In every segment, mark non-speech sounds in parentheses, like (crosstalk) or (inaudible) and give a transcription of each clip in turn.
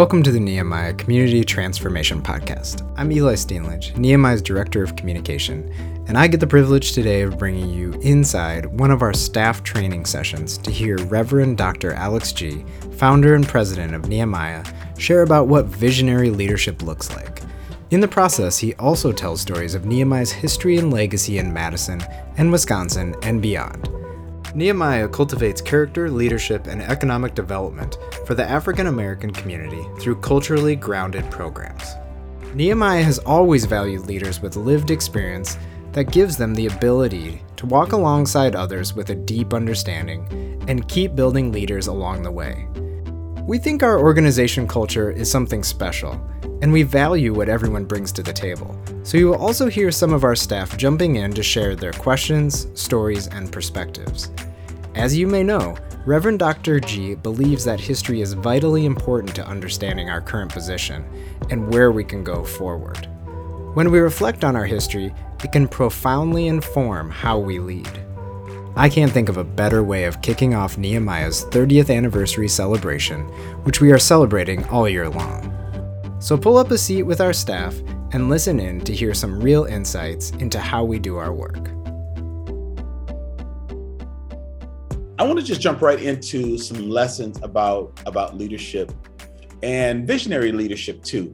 Welcome to the Nehemiah Community Transformation Podcast. I'm Eli Steenledge, Nehemiah's Director of Communication, and I get the privilege today of bringing you inside one of our staff training sessions to hear Reverend Dr. Alex Gee., founder and president of Nehemiah, share about what visionary leadership looks like. In the process, he also tells stories of Nehemiah's history and legacy in Madison and Wisconsin and beyond. Nehemiah cultivates character, leadership, and economic development for the African American community through culturally grounded programs. Nehemiah has always valued leaders with lived experience that gives them the ability to walk alongside others with a deep understanding and keep building leaders along the way. We think our organization culture is something special, and we value what everyone brings to the table. So you will also hear some of our staff jumping in to share their questions, stories, and perspectives. As you may know, Reverend Dr. Gee believes that history is vitally important to understanding our current position and where we can go forward. When we reflect on our history, it can profoundly inform how we lead. I can't think of a better way of kicking off Nehemiah's 30th anniversary celebration, which we are celebrating all year long. So pull up a seat with our staff and listen in to hear some real insights into how we do our work. I want to just jump right into some lessons about about leadership and visionary leadership too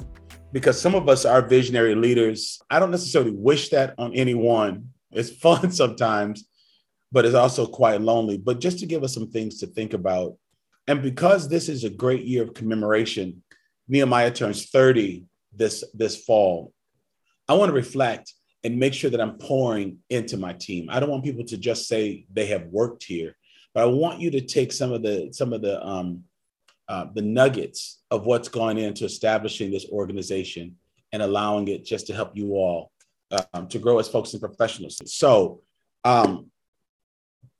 because some of us are visionary leaders. I don't necessarily wish that on anyone. It's (laughs) fun sometimes, but it's also quite lonely. But just to give us some things to think about. And because this is a great year of commemoration, Nehemiah turns 30 this this fall. I want to reflect and make sure that I'm pouring into my team. I don't want people to just say they have worked here, but I want you to take some of the some of the um, uh, the nuggets of what's gone into establishing this organization and allowing it just to help you all um, to grow as folks and professionals. So, um,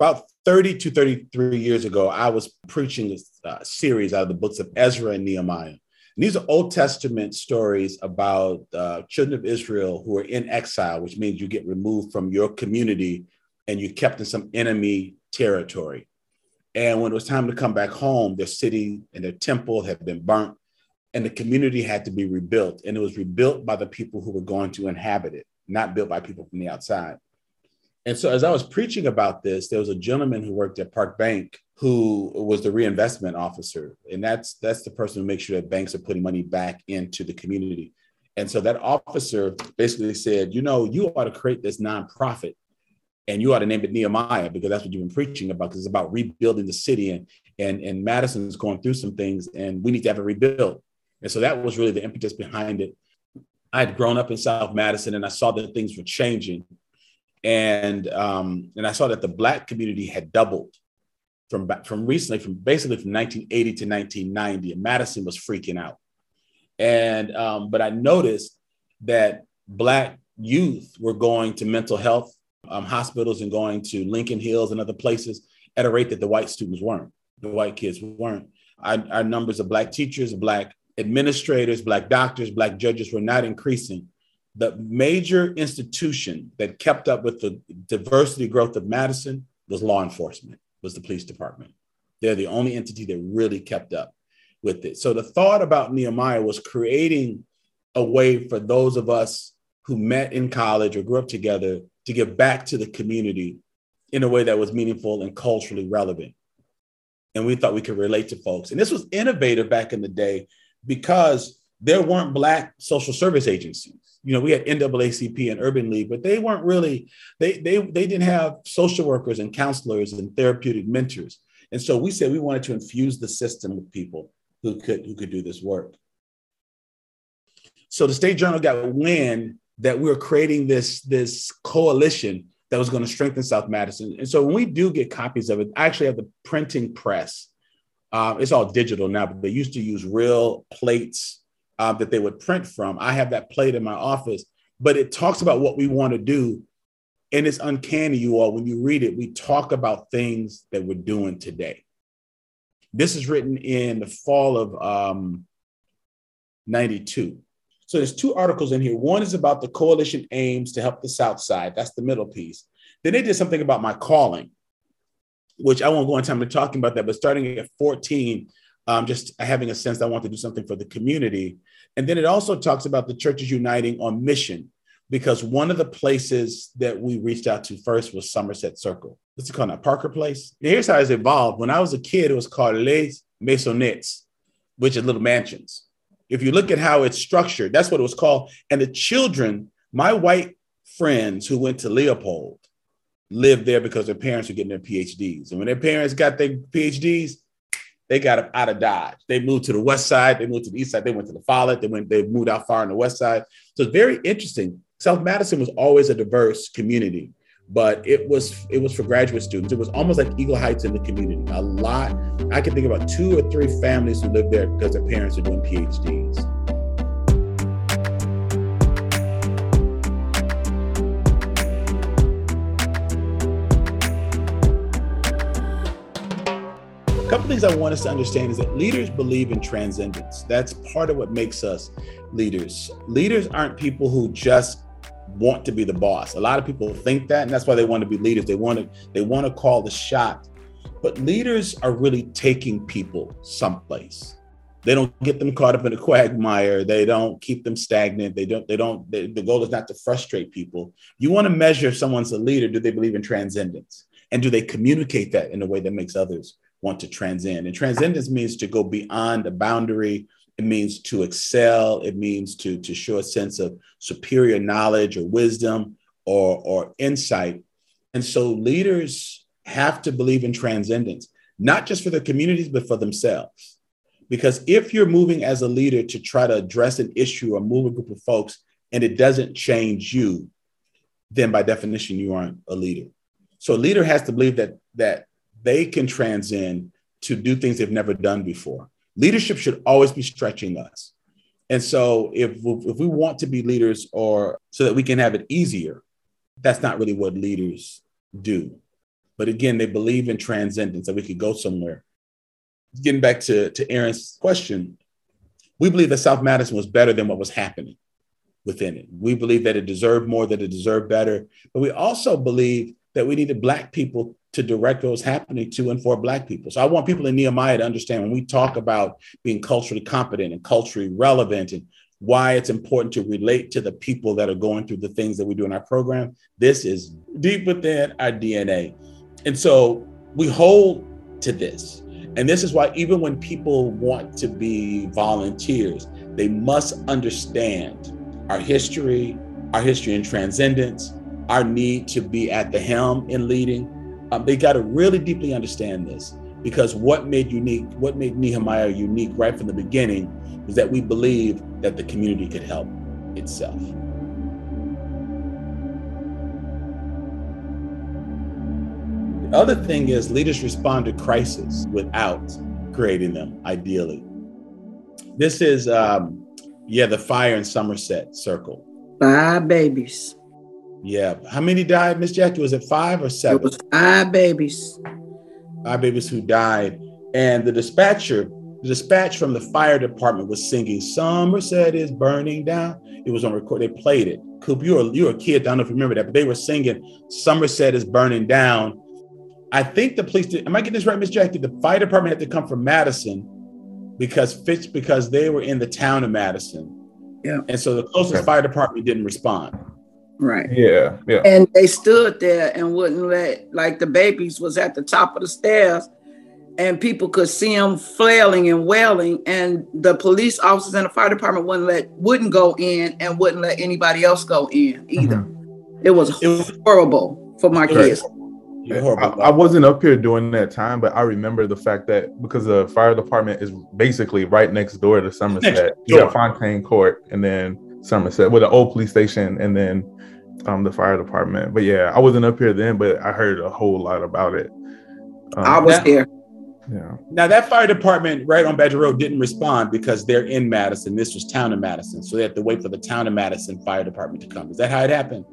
about 30 to 33 years ago, I was preaching a uh, series out of the books of Ezra and Nehemiah. And these are Old Testament stories about uh, children of Israel who are in exile, which means you get removed from your community and you're kept in some enemy territory. And when it was time to come back home, their city and their temple had been burnt, and the community had to be rebuilt. And it was rebuilt by the people who were going to inhabit it, not built by people from the outside. And so, as I was preaching about this, there was a gentleman who worked at Park Bank who was the reinvestment officer, and that's that's the person who makes sure that banks are putting money back into the community. And so that officer basically said, you know, you ought to create this nonprofit, and you ought to name it Nehemiah because that's what you've been preaching about. Because it's about rebuilding the city, and and and Madison's going through some things, and we need to have it rebuilt. And so that was really the impetus behind it. I had grown up in South Madison, and I saw that things were changing and um, and I saw that the black community had doubled from from recently, from basically from 1980 to 1990, and Madison was freaking out. And um, but I noticed that black youth were going to mental health um, hospitals and going to Lincoln Hills and other places at a rate that the white students weren't. The white kids weren't. Our, our numbers of black teachers, black administrators, black doctors, black judges were not increasing the major institution that kept up with the diversity growth of Madison was law enforcement, was the police department. They're the only entity that really kept up with it. So the thought about Nehemiah was creating a way for those of us who met in college or grew up together to give back to the community in a way that was meaningful and culturally relevant. And we thought we could relate to folks. And this was innovative back in the day because there weren't Black social service agencies you know, we had NAACP and Urban League, but they weren't really, they, they, they didn't have social workers and counselors and therapeutic mentors. And so we said we wanted to infuse the system with people who could, who could do this work. So the state journal got wind that we were creating this, this coalition that was going to strengthen South Madison. And so when we do get copies of it, I actually have the printing press. Um, it's all digital now, but they used to use real plates uh, that they would print from. I have that plate in my office, but it talks about what we want to do. And it's uncanny, you all, when you read it, we talk about things that we're doing today. This is written in the fall of um, 92. So there's two articles in here. One is about the coalition aims to help the South Side. That's the middle piece. Then they did something about my calling, which I won't go into time to talking about that. But starting at 14, um, just having a sense that I want to do something for the community. And then it also talks about the churches uniting on mission, because one of the places that we reached out to first was Somerset Circle. What's it called now? Parker Place. Here's how it's evolved. When I was a kid, it was called Les Maisonnettes, which is little mansions. If you look at how it's structured, that's what it was called. And the children, my white friends who went to Leopold, lived there because their parents were getting their PhDs. And when their parents got their PhDs, they got out of Dodge. They moved to the west side. They moved to the east side. They went to the Follett. They went. They moved out far on the west side. So it's very interesting. South Madison was always a diverse community, but it was it was for graduate students. It was almost like Eagle Heights in the community. A lot. I can think about two or three families who lived there because their parents are doing PhDs. A couple things I want us to understand is that leaders believe in transcendence. That's part of what makes us leaders. Leaders aren't people who just want to be the boss. A lot of people think that, and that's why they want to be leaders. They want to they want to call the shot. But leaders are really taking people someplace. They don't get them caught up in a (laughs) quagmire. They don't keep them stagnant. They don't. They don't. They, the goal is not to frustrate people. You want to measure if someone's a leader. Do they believe in transcendence? And do they communicate that in a way that makes others want to transcend. And transcendence means to go beyond a boundary. It means to excel. It means to, to show a sense of superior knowledge or wisdom or, or insight. And so leaders have to believe in transcendence, not just for their communities, but for themselves. Because if you're moving as a leader to try to address an issue or move a group of folks and it doesn't change you, then by definition, you aren't a leader. So a leader has to believe that that they can transcend to do things they've never done before. Leadership should always be stretching us. And so if, if we want to be leaders or so that we can have it easier, that's not really what leaders do. But again, they believe in transcendence, that we could go somewhere. Getting back to, to Aaron's question, we believe that South Madison was better than what was happening within it. We believe that it deserved more, that it deserved better. But we also believe that we needed Black people to direct what was happening to and for Black people. So I want people in Nehemiah to understand when we talk about being culturally competent and culturally relevant and why it's important to relate to the people that are going through the things that we do in our program. This is deep within our DNA. And so we hold to this. And this is why, even when people want to be volunteers, they must understand our history, our history in transcendence, our need to be at the helm in leading, um, they got to really deeply understand this because what made unique, what made Nehemiah unique right from the beginning was that we believe that the community could help itself. The other thing is leaders respond to crisis without creating them, ideally. This is, um, yeah, the fire in Somerset circle. Five babies. Yeah. How many died, Miss Jackie? Was it five or seven? It was five babies. Five babies who died. And the dispatcher, the dispatch from the fire department was singing Somerset is burning down. It was on record. They played it. Coop, you were you were a kid. I don't know if you remember that, but they were singing Somerset is burning down. I think the police did, am I getting this right, Miss Jackie? The fire department had to come from Madison because Fitch because they were in the town of Madison. Yeah. And so the closest okay. fire department didn't respond. Right. Yeah. Yeah. And they stood there and wouldn't let, like the babies was at the top of the stairs and people could see them flailing and wailing. And the police officers and the fire department wouldn't let, wouldn't go in and wouldn't let anybody else go in either. Mm-hmm. It, was horrible for my kids. I, I, wasn't up here during that time, but I remember the fact that because the fire department is basically right next door to Somerset, you got Fontaine Court and then Somerset with an old police station and then um, the fire department. But yeah, I wasn't up here then, but I heard a whole lot about it. Um, I was there. Yeah. Now that fire department right on Badger Road didn't respond because they're in Madison. This was town of Madison, so they had to wait for the town of Madison fire department to come. Is that how it happened?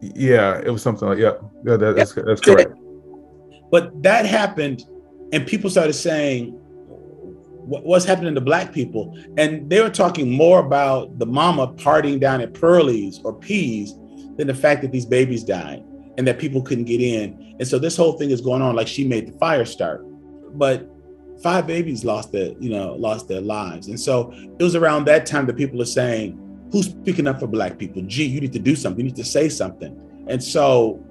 Yeah, it was something like yeah, yeah, that, that's that's correct. But that happened, and people started saying, what's happening to black people and they were talking more about the mama partying down at pearlie's or peas than the fact that these babies died and that people couldn't get in and so this whole thing is going on like she made the fire start but five babies lost their, you know, lost their lives. And so it was around that time that people are saying, who's speaking up for black people? Gee, you need to do something, you need to say something. And so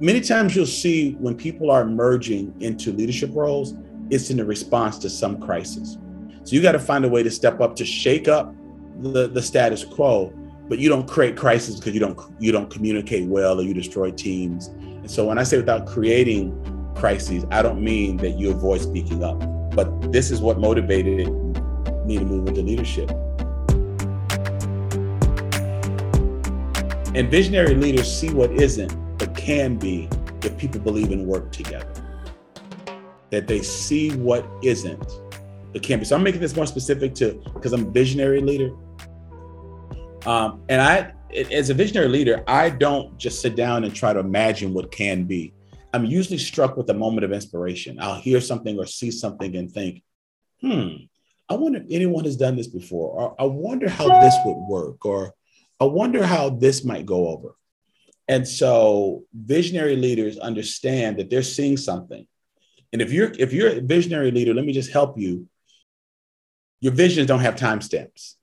many times you'll see when people are merging into leadership roles, it's in a response to some crisis. So you got to find a way to step up to shake up the, the status quo, but you don't create crisis because you don't you don't communicate well or you destroy teams. And so when I say without creating crises, I don't mean that you avoid speaking up, but this is what motivated me to move into leadership. And visionary leaders see what isn't, but can be if people believe in work together. That they see what isn't, can be. So I'm making this more specific to because I'm a visionary leader. Um, and I, as a visionary leader, I don't just sit down and try to imagine what can be. I'm usually struck with a moment of inspiration. I'll hear something or see something and think, hmm, I wonder if anyone has done this before, or I wonder how this would work, or I wonder how this might go over. And so visionary leaders understand that they're seeing something. And if you're if you're a visionary leader, let me just help you. Your visions don't have timestamps.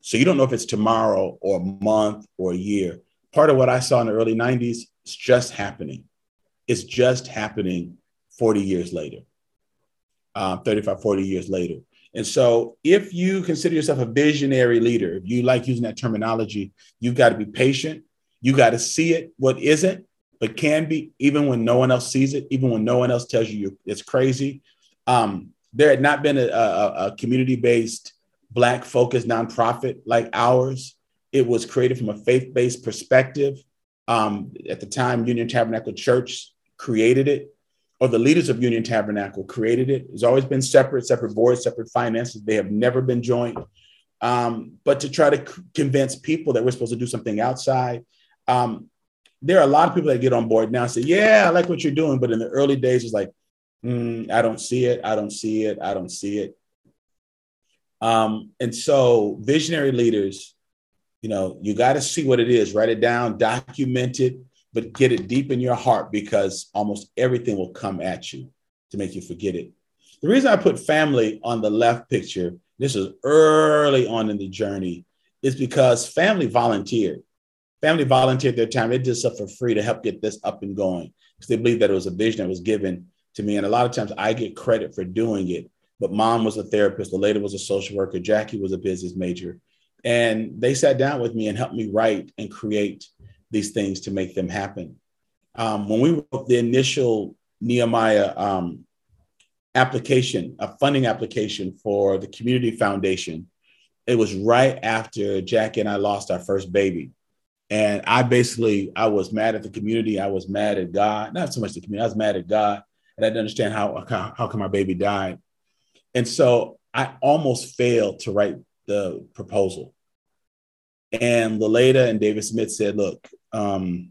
So you don't know if it's tomorrow or a month or a year. Part of what I saw in the early 90s is just happening. It's just happening 40 years later, uh, 35, 40 years later. And so, if you consider yourself a visionary leader, if you like using that terminology, you've got to be patient. You got to see it, what isn't, but can be, even when no one else sees it, even when no one else tells you it's crazy. Um, there had not been a, a, a community based, Black focused nonprofit like ours. It was created from a faith based perspective. Um, at the time, Union Tabernacle Church created it, or the leaders of Union Tabernacle created it. It's always been separate, separate boards, separate finances. They have never been joined. Um, but to try to c- convince people that we're supposed to do something outside, um, there are a lot of people that get on board now and say, "Yeah, I like what you're doing," but in the early days, it's like, mm, "I don't see it. I don't see it. I don't see it." Um, and so, visionary leaders, you know, you got to see what it is, write it down, document it, but get it deep in your heart because almost everything will come at you to make you forget it. The reason I put family on the left picture, this is early on in the journey, is because family volunteered. Family volunteered their time. They did stuff for free to help get this up and going because they believed that it was a vision that was given to me. And a lot of times I get credit for doing it. But mom was a therapist, the lady was a social worker, Jackie was a business major. And they sat down with me and helped me write and create these things to make them happen. Um, when we wrote the initial Nehemiah um, application, a funding application for the community foundation, it was right after Jackie and I lost our first baby. And I basically, I was mad at the community. I was mad at God, not so much the community. I was mad at God, and I didn't understand how how, how come our baby died. And so I almost failed to write the proposal. And Leleda and David Smith said, "Look, um,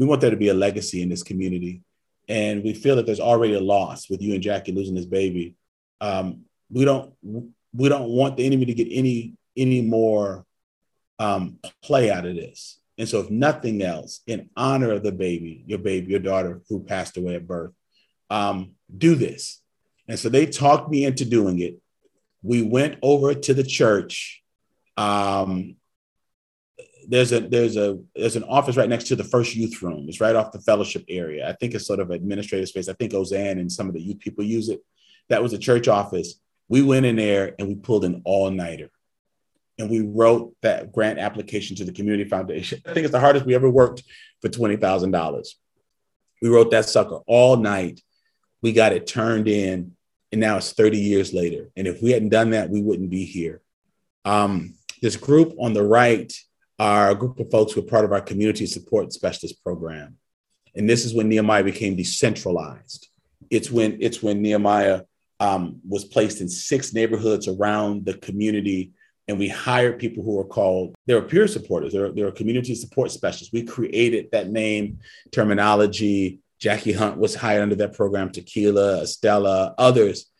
we want there to be a legacy in this community. And we feel that there's already a loss with you and Jackie losing this baby. Um, we don't we don't want the enemy to get any any more um, play out of this. And so, if nothing else, in honor of the baby, your baby, your daughter who passed away at birth, um, do this. And so they talked me into doing it. We went over to the church um, there's a there's a there's an office right next to the first youth room. It's right off the fellowship area. I think it's sort of administrative space. I think Ozan and some of the youth people use it. That was a church office. We went in there and we pulled an all nighter, and we wrote that grant application to the community foundation. I think it's the hardest we ever worked for twenty thousand dollars. We wrote that sucker all night. We got it turned in, and now it's thirty years later. And if we hadn't done that, we wouldn't be here. Um, this group on the right are a group of folks who are part of our community support specialist program. And this is when Nehemiah became decentralized. It's when it's when Nehemiah um, was placed in six neighborhoods around the community, and we hired people who were called they were peer supporters. They were, community support specialists. We created that name terminology. Jackie Hunt was hired under that program. Tequila, Estella, others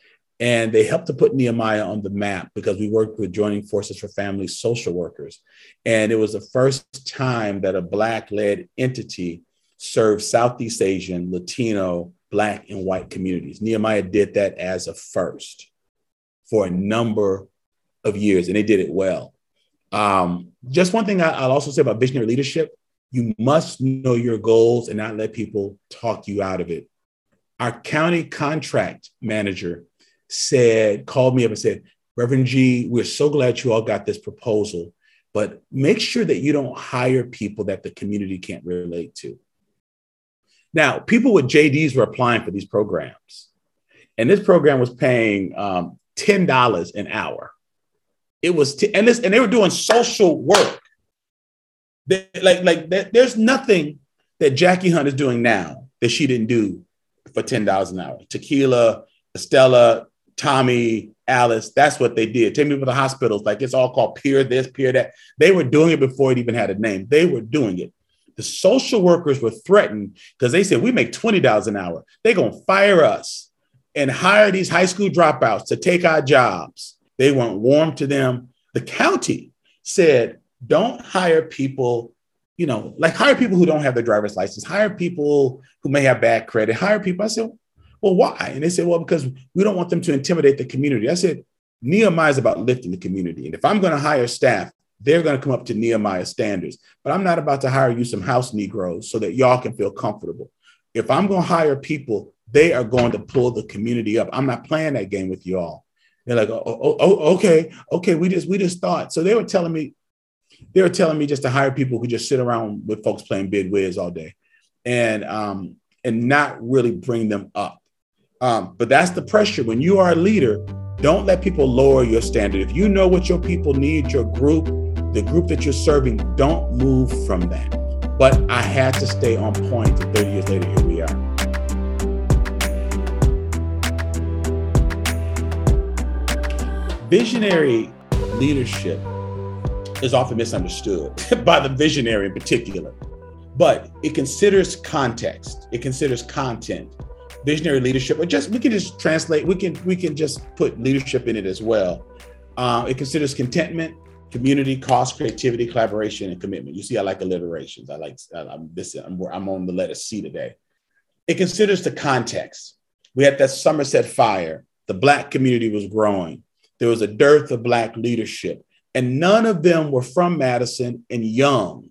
and they helped to put Nehemiah on the map because we worked with Joining Forces for Families social workers. And it was the first time that a Black led entity served Southeast Asian, Latino, Black and white communities. Nehemiah did that as a first for a number of years, and they did it well. Um, just one thing I, will also say about visionary leadership you must know your goals and not let people talk you out of it. Our county contract manager said, called me up and said, Reverend Gee, we're so glad you all got this proposal, but make sure that you don't hire people that the community can't relate to. Now, people with JDs were applying for these programs, and this program was paying um, $10 an hour. It was, t- and, this, and they were doing social work. They, like, like there's nothing that Jackie Hunt is doing now that she didn't do for $10 an hour. Tequila, Estella, Tommy, Alice, that's what they did. Take me to the hospitals, like it's all called peer this, peer that. They were doing it before it even had a name. They were doing it. The social workers were threatened because they said, we make $20 an hour. They're going to fire us and hire these high school dropouts to take our jobs. They weren't warm to them. The county said, don't hire people, you know, like hire people who don't have their driver's license, hire people who may have bad credit, hire people. I said, well, why? And they said, well, because we don't want them to intimidate the community. I said, Nehemiah is about lifting the community. And if I'm going to hire staff, they're going to come up to Nehemiah standards. But I'm not about to hire you some house Negroes so that y'all can feel comfortable. If I'm going to hire people, they are going to pull the community up. I'm not playing that game with y'all. They're like, oh, oh, oh, okay, okay. We just we just thought. So they were telling me, they were telling me just to hire people who just sit around with folks playing bid whiz all day, and um and not really bring them up. Um, but that's the pressure. When you are a leader, don't let people lower your standard. If you know what your people need, your group, the group that you're serving, don't move from that. But I had to stay on point. 30 years later, here we are. Visionary leadership is often misunderstood (laughs) by the visionary in particular, but it considers context, it considers content. Visionary leadership, or just we can just translate, we can we can just put leadership in it as well. Uh, it considers contentment, community, cost, creativity, collaboration, and commitment. You see, I like alliterations. I like I'm this. I'm, I'm on the letter C today. It considers the context. We had that Somerset fire. The black community was growing. There was a dearth of black leadership, and none of them were from Madison and young.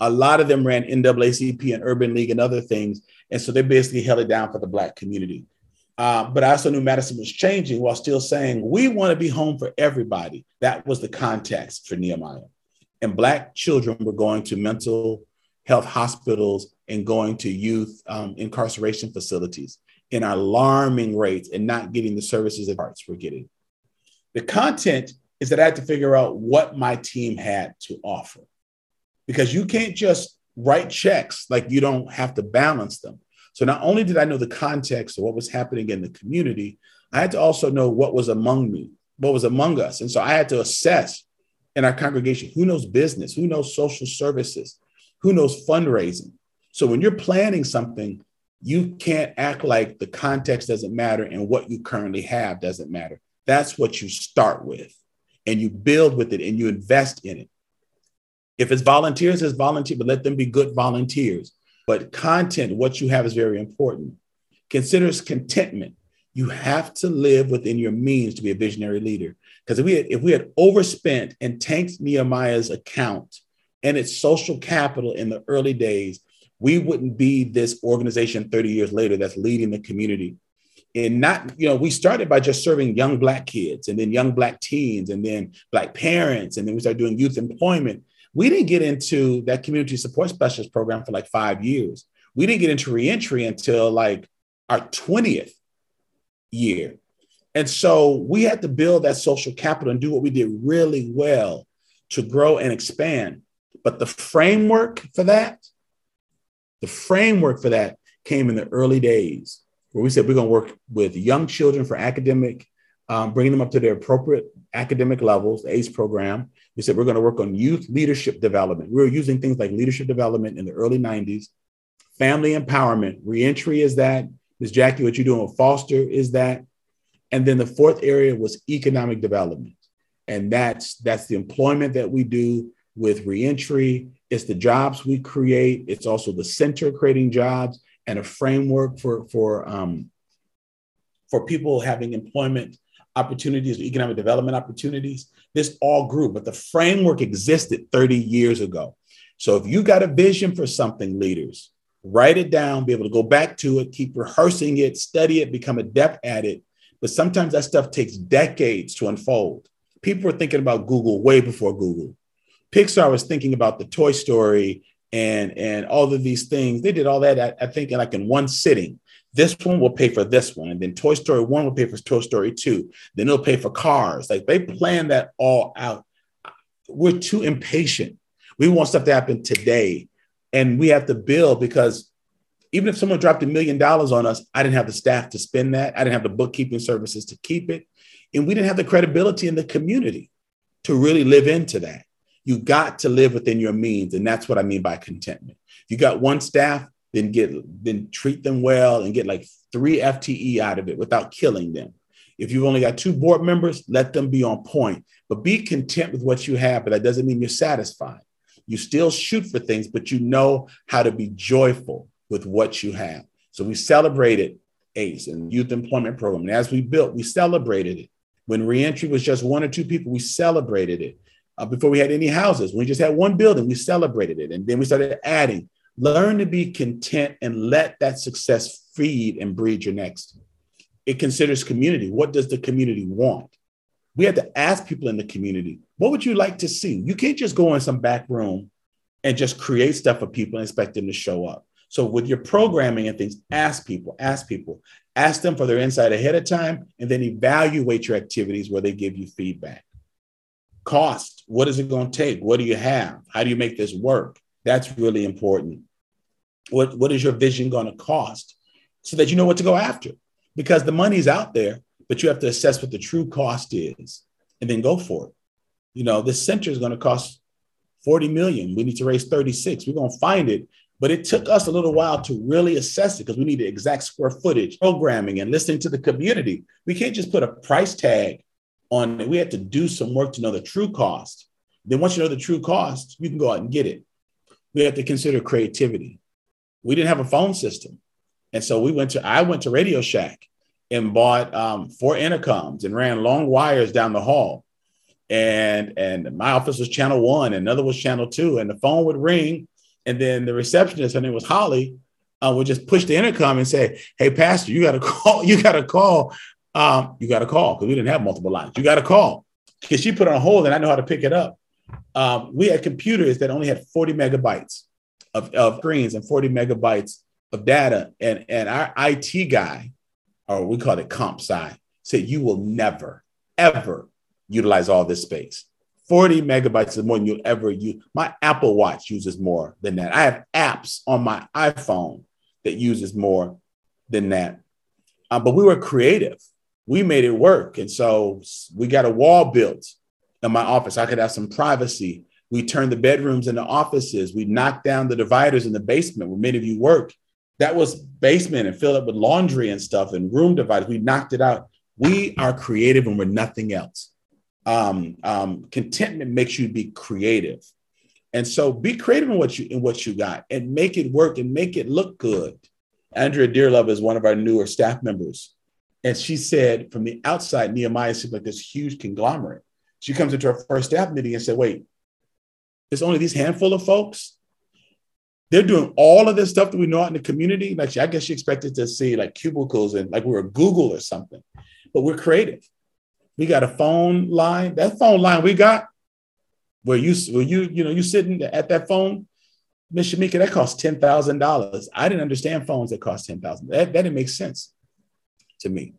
A lot of them ran NAACP and Urban League and other things, and so they basically held it down for the black community. Uh, but I also knew Madison was changing while still saying, we want to be home for everybody. That was the context for Nehemiah. And Black children were going to mental health hospitals and going to youth um, incarceration facilities in alarming rates and not getting the services that parts were getting. The content is that I had to figure out what my team had to offer because you can't just write checks like you don't have to balance them. So not only did I know the context of what was happening in the community, I had to also know what was among me, what was among us. And so I had to assess in our congregation who knows business, who knows social services, who knows fundraising. So when you're planning something, you can't act like the context doesn't matter and what you currently have doesn't matter. That's what you start with and you build with it and you invest in it. If it's volunteers, it's volunteer, but let them be good volunteers. But content, what you have is very important. Considers contentment. You have to live within your means to be a visionary leader. Because if we had, if we had overspent and tanked Nehemiah's account and its social capital in the early days, we wouldn't be this organization 30 years later that's leading the community. And not, you know, we started by just serving young Black kids and then young Black teens and then Black parents. And then we started doing youth employment. We didn't get into that community support specialist program for like five years. We didn't get into reentry until like our 20th year. And so we had to build that social capital and do what we did really well to grow and expand. But the framework for that, the framework for that came in the early days where we said we're going to work with young children for academic, um, bringing them up to their appropriate academic levels, the ACE program. We said we're going to work on youth leadership development. We were using things like leadership development in the early 90s, family empowerment, reentry is that. Ms. Jackie, what you're doing with foster is that. And then the fourth area was economic development. And that's that's the employment that we do with reentry. It's the jobs we create. It's also the center creating jobs. And a framework for for um, for people having employment opportunities, economic development opportunities. This all grew, but the framework existed 30 years ago. So if you got a vision for something, leaders, write it down, be able to go back to it, keep rehearsing it, study it, become adept at it. But sometimes that stuff takes decades to unfold. People were thinking about Google way before Google. Pixar was thinking about the Toy Story and and all of these things. They did all that, I, I think, like in one sitting. This one will pay for this one, and then Toy Story One will pay for Toy Story Two. Then it'll pay for Cars. Like they plan that all out. We're too impatient. We want stuff to happen today, and we have to build because even if someone dropped a million dollars on us, I didn't have the staff to spend that. I didn't have the bookkeeping services to keep it, and we didn't have the credibility in the community to really live into that. You got to live within your means. And that's what I mean by contentment. If you got one staff, then get then treat them well and get like three FTE out of it without killing them. If you've only got two board members, let them be on point. But be content with what you have, but that doesn't mean you're satisfied. You still shoot for things, but you know how to be joyful with what you have. So we celebrated ACE and Youth Employment Program. And as we built, we celebrated it. When reentry was just one or two people, we celebrated it uh, before we had any houses. We just had one building, we celebrated it. And then we started adding. Learn to be content and let that success feed and breed your next. It considers community. What does the community want? We had to ask people in the community, what would you like to see? You can't just go in some back room and just create stuff for people and expect them to show up. So with your programming and things, ask people, ask people, ask them for their insight ahead of time, and then evaluate your activities where they give you feedback. Cost, what is it going to take? What do you have? How do you make this work? That's really important. What, what is your vision going to cost so that you know what to go after? Because the money's out there, but you have to assess what the true cost is and then go for it. You know, this center is going to cost 40 million. We need to raise 36. We're going to find it. But it took us a little while to really assess it because we need the exact square footage, programming, and listening to the community. We can't just put a price tag on. We had to do some work to know the true cost. Then once you know the true cost, you can go out and get it. We have to consider creativity. We didn't have a phone system. And so we went to, I went to Radio Shack and bought um, four intercoms and ran long wires down the hall. And, and my office was channel one, and another was channel two. And the phone would ring. And then the receptionist, her name was Holly, uh, would just push the intercom and say, Hey, Pastor, you got to (laughs) call, you got to call um, you got to call because we didn't have multiple lines. You got to call because she put on hold and I know how to pick it up. Um, we had computers that only had 40 megabytes of, of screens and 40 megabytes of data. And, and our IT guy, or we call it comp sci, said, You will never, ever utilize all this space. 40 megabytes is more than you'll ever use. My Apple Watch uses more than that. I have apps on my iPhone that uses more than that. Um, but we were creative we made it work. And so we got a wall built in my office. I could have some privacy. We turned the bedrooms into offices. We knocked down the dividers in the basement where many of you work. That was basement and filled up with laundry and stuff and room dividers. We knocked it out. We are creative and we're nothing else. Um, um, contentment makes you be creative. And so be creative in what you in what you got and make it work and make it look good. Andrea Dearlove is one of our newer staff members. And she said, from the outside, Nehemiah seemed like this huge conglomerate. She comes into her first staff meeting and said, wait, there's only these handful of folks. They're doing all of this stuff that we know out in the community. Like, I guess she expected to see like cubicles and like we are Google or something, but we're creative. We got a phone line. That phone line we got, where you, where you, you know, you sitting at that phone, Miss Shamika, that cost ten thousand dollars. I didn't understand phones that cost ten thousand. That, that didn't make sense to me.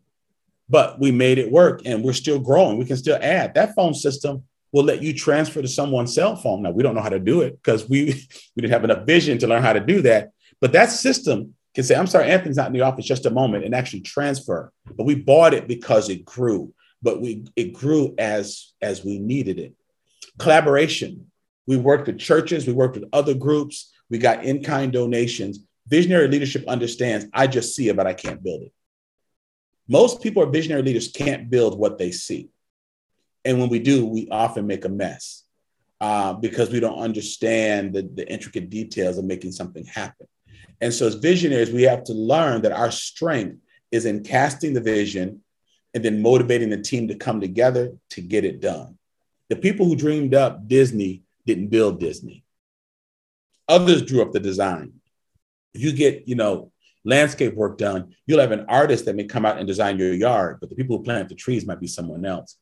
But we made it work and we're still growing. We can still add. That phone system will let you transfer to someone's cell phone. Now, we don't know how to do it because we, (laughs) we didn't have enough vision to learn how to do that. But that system can say, I'm sorry, Anthony's not in the office just a moment and actually transfer. But we bought it because it grew, but we it grew as as we needed it. Collaboration. We worked with churches, we worked with other groups, we got in-kind donations. Visionary leadership understands I just see it, but I can't build it. Most people are visionary leaders can't build what they see. And when we do, we often make a mess uh, because we don't understand the, the intricate details of making something happen. And so, as visionaries, we have to learn that our strength is in casting the vision and then motivating the team to come together to get it done. The people who dreamed up Disney didn't build Disney. Others drew up the design. You get, you know, landscape work done, you'll have an artist that may come out and design your yard, but the people who plant the trees might be someone else.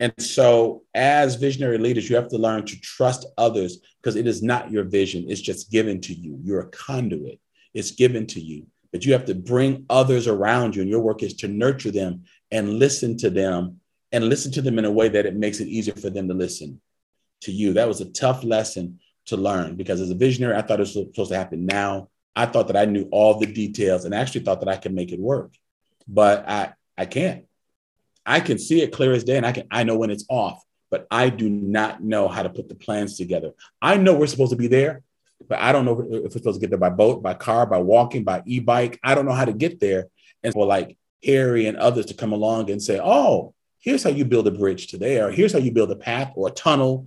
And so, as visionary leaders, you have to learn to trust others because it is not your vision, it's just given to you. You're a conduit, it's given to you. But you have to bring others around you, and your work is to nurture them and listen to them and listen to them in a way that it makes it easier for them to listen to you. That was a tough lesson to learn because as a visionary, I thought it was supposed to happen now. I thought that I knew all the details and actually thought that I could make it work, but I I can't. I can see it clear as day, and I can I know when it's off, but I do not know how to put the plans together. I know we're supposed to be there, but I don't know if we're supposed to get there by boat, by car, by walking, by e-bike. I don't know how to get there. And for like Harry and others to come along and say, "Oh, here's how you build a bridge to there. Here's how you build a path or a tunnel."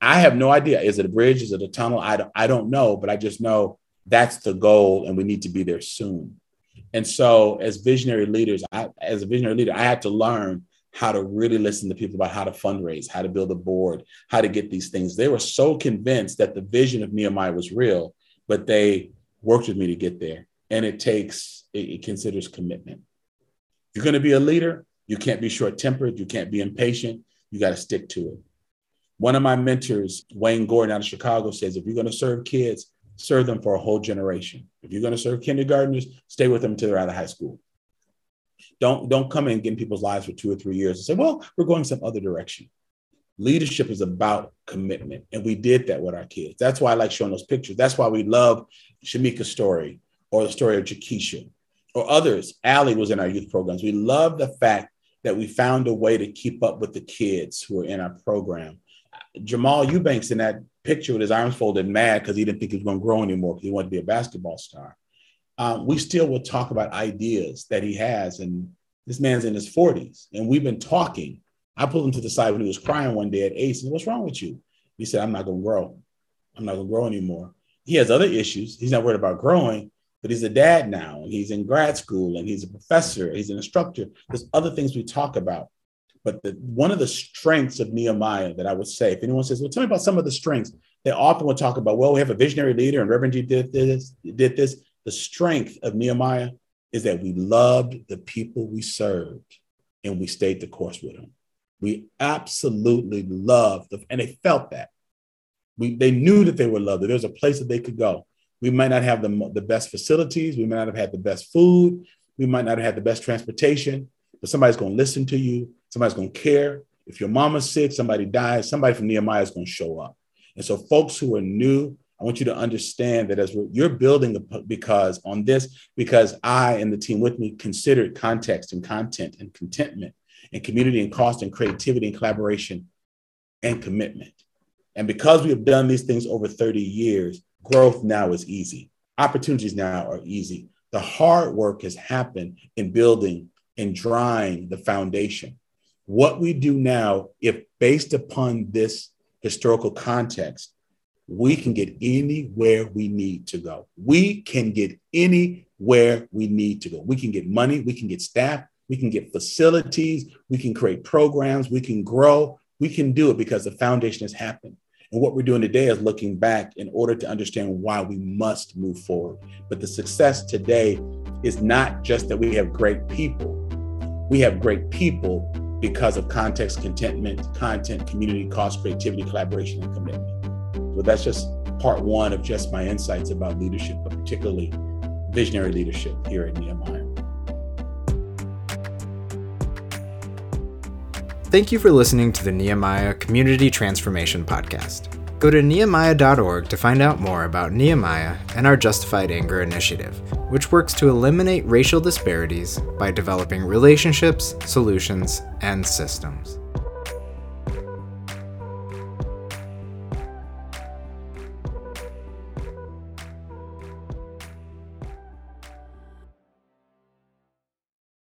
I have no idea. Is it a bridge? Is it a tunnel? I don't, I don't know, but I just know that's the goal and we need to be there soon. And so, as visionary leaders, I, as a visionary leader, I had to learn how to really listen to people about how to fundraise, how to build a board, how to get these things. They were so convinced that the vision of Nehemiah was real, but they worked with me to get there. And it takes, it, it considers commitment. If you're going to be a leader, you can't be short tempered, you can't be impatient, you got to stick to it. One of my mentors, Wayne Gordon out of Chicago, says if you're going to serve kids, serve them for a whole generation. If you're going to serve kindergartners, stay with them until they're out of high school. Don't don't come in and get in people's lives for two or three years and say, well, we're going some other direction. Leadership is about commitment. And we did that with our kids. That's why I like showing those pictures. That's why we love Shamika's story or the story of Jakisha or others. Allie was in our youth programs. We love the fact that we found a way to keep up with the kids who are in our program. Jamal Eubanks in that picture with his arms folded, mad because he didn't think he was going to grow anymore because he wanted to be a basketball star. Um, we still will talk about ideas that he has. And this man's in his 40s, and we've been talking. I pulled him to the side when he was crying one day at Ace. And what's wrong with you? He said, I'm not going to grow. I'm not going to grow anymore. He has other issues. He's not worried about growing, but he's a dad now, and he's in grad school, and he's a professor, he's an instructor. There's other things we talk about. But the, one of the strengths of Nehemiah that I would say, if anyone says, "Well, tell me about some of the strengths," they often will talk about, "Well, we have a visionary leader, and Reverend Gee did this, did this." The strength of Nehemiah is that we loved the people we served, and we stayed the course with them. We absolutely loved them, and they felt that. We, they knew that they were loved. That there was a place that they could go. We might not have the, the best facilities. We might not have had the best food. We might not have had the best transportation, but somebody's going to listen to you. Somebody's going to care. If your mama's sick, somebody dies, somebody from Nehemiah is going to show up. And so, folks who are new, I want you to understand that as you're building, because on this, because I and the team with me considered context and content and contentment and community and cost and creativity and collaboration and commitment. And because we have done these things over 30 years, growth now is easy. Opportunities now are easy. The hard work has happened in building and drawing the foundation. What we do now, if based upon this historical context, we can get anywhere we need to go. We can get anywhere we need to go. We can get money, we can get staff, we can get facilities, we can create programs, we can grow. We can do it because the foundation has happened. And what we're doing today is looking back in order to understand why we must move forward. But the success today is not just that we have great people, we have great people because of context, contentment, content, community, cost, creativity, collaboration, and commitment. So that's just part one of just my insights about leadership, but particularly visionary leadership here at Nehemiah. Thank you for listening to the Nehemiah Community Transformation Podcast. Go to nehemiah.org to find out more about Nehemiah and our Justified Anger initiative, which works to eliminate racial disparities by developing relationships, solutions, and systems.